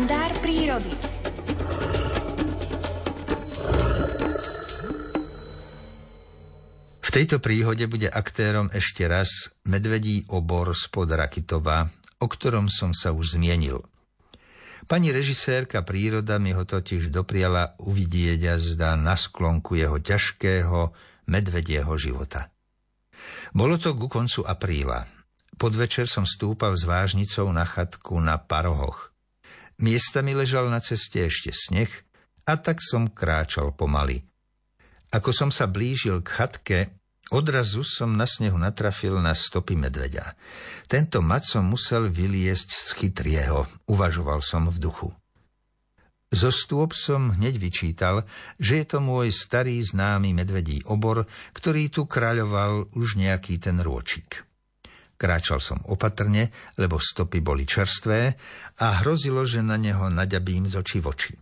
kalendár prírody. V tejto príhode bude aktérom ešte raz medvedí obor spod Rakitova, o ktorom som sa už zmienil. Pani režisérka príroda mi ho totiž dopriala uvidieť a zdá na sklonku jeho ťažkého medvedieho života. Bolo to ku koncu apríla. Podvečer som stúpal s vážnicou na chatku na Parohoch. Miestami ležal na ceste ešte sneh a tak som kráčal pomaly. Ako som sa blížil k chatke, odrazu som na snehu natrafil na stopy medveďa. Tento som musel vyliesť z chytrieho, uvažoval som v duchu. Zo stôp som hneď vyčítal, že je to môj starý známy medvedí obor, ktorý tu kráľoval už nejaký ten rôčik. Kráčal som opatrne, lebo stopy boli čerstvé a hrozilo, že na neho naďabím z očí v oči.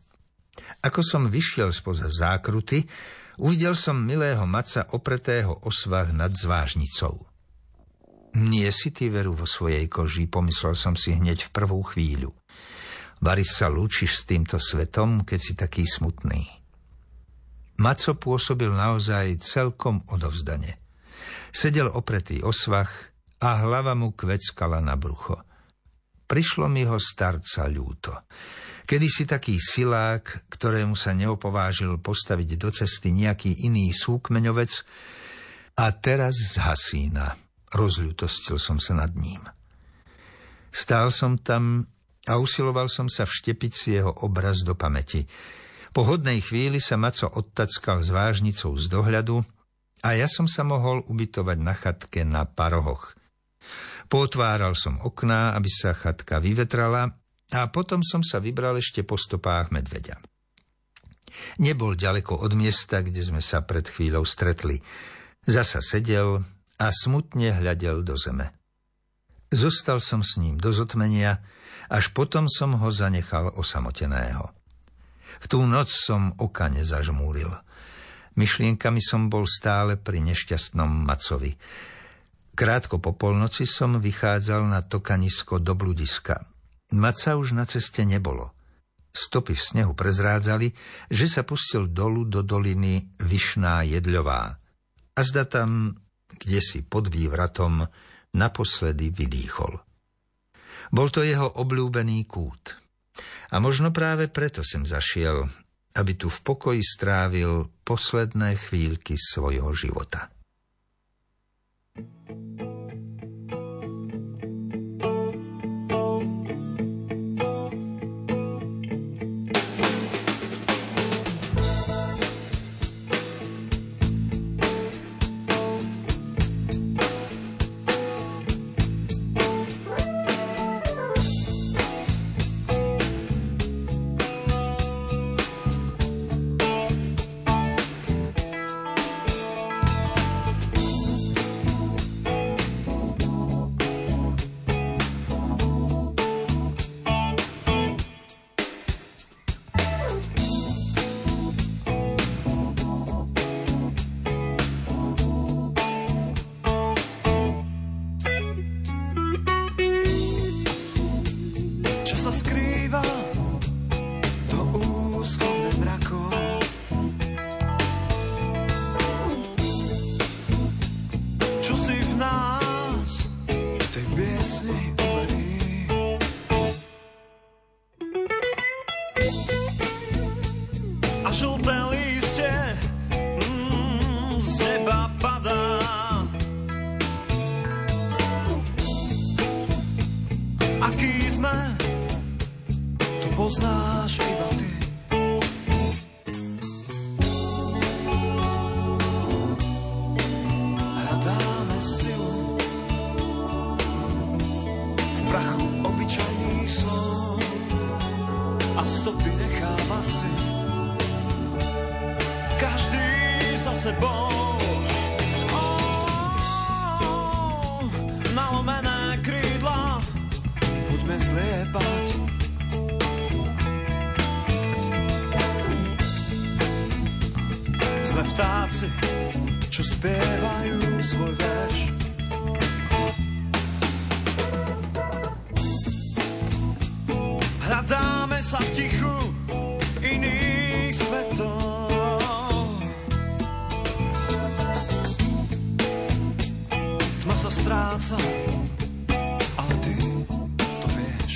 Ako som vyšiel spoza zákruty, uvidel som milého maca opretého o svah nad zvážnicou. Nie si ty veru vo svojej koži, pomyslel som si hneď v prvú chvíľu. Vary sa lúčiš s týmto svetom, keď si taký smutný. Maco pôsobil naozaj celkom odovzdane. Sedel opretý o svah, a hlava mu kveckala na brucho. Prišlo mi ho starca ľúto. Kedy si taký silák, ktorému sa neopovážil postaviť do cesty nejaký iný súkmeňovec, a teraz z hasína. Rozľutostil som sa nad ním. Stál som tam a usiloval som sa vštepiť si jeho obraz do pamäti. Po hodnej chvíli sa Maco odtackal s vážnicou z dohľadu a ja som sa mohol ubytovať na chatke na parohoch. Potváral som okná, aby sa chatka vyvetrala a potom som sa vybral ešte po stopách medveďa. Nebol ďaleko od miesta, kde sme sa pred chvíľou stretli. Zasa sedel a smutne hľadel do zeme. Zostal som s ním do zotmenia, až potom som ho zanechal osamoteného. V tú noc som oka nezažmúril. Myšlienkami som bol stále pri nešťastnom Macovi. Krátko po polnoci som vychádzal na tokanisko do bludiska. Maca už na ceste nebolo. Stopy v snehu prezrádzali, že sa pustil dolu do doliny Vyšná Jedľová. A zda tam, kde si pod vývratom, naposledy vydýchol. Bol to jeho obľúbený kút. A možno práve preto sem zašiel, aby tu v pokoji strávil posledné chvíľky svojho života. Thank you. A žlté lístie mm, z neba padá. Aký sme poznáš iba ty. Sebou. Oh, nalomené krídla, buďme zliepať sme vtáci, čo spievajú svoj verš. Hľadáme sa v tichu stráca, ale ty to vieš.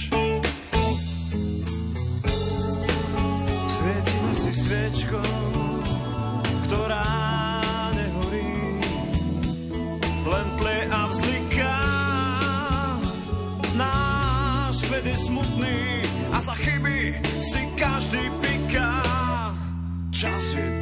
Svietime si sviečkou, ktorá nehorí, len tle a vzliká. Náš svet je smutný a za chyby si každý piká. Čas je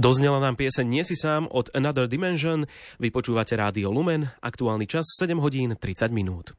Doznela nám pieseň Nie si sám od Another Dimension. Vypočúvate Rádio Lumen, aktuálny čas 7 hodín 30 minút.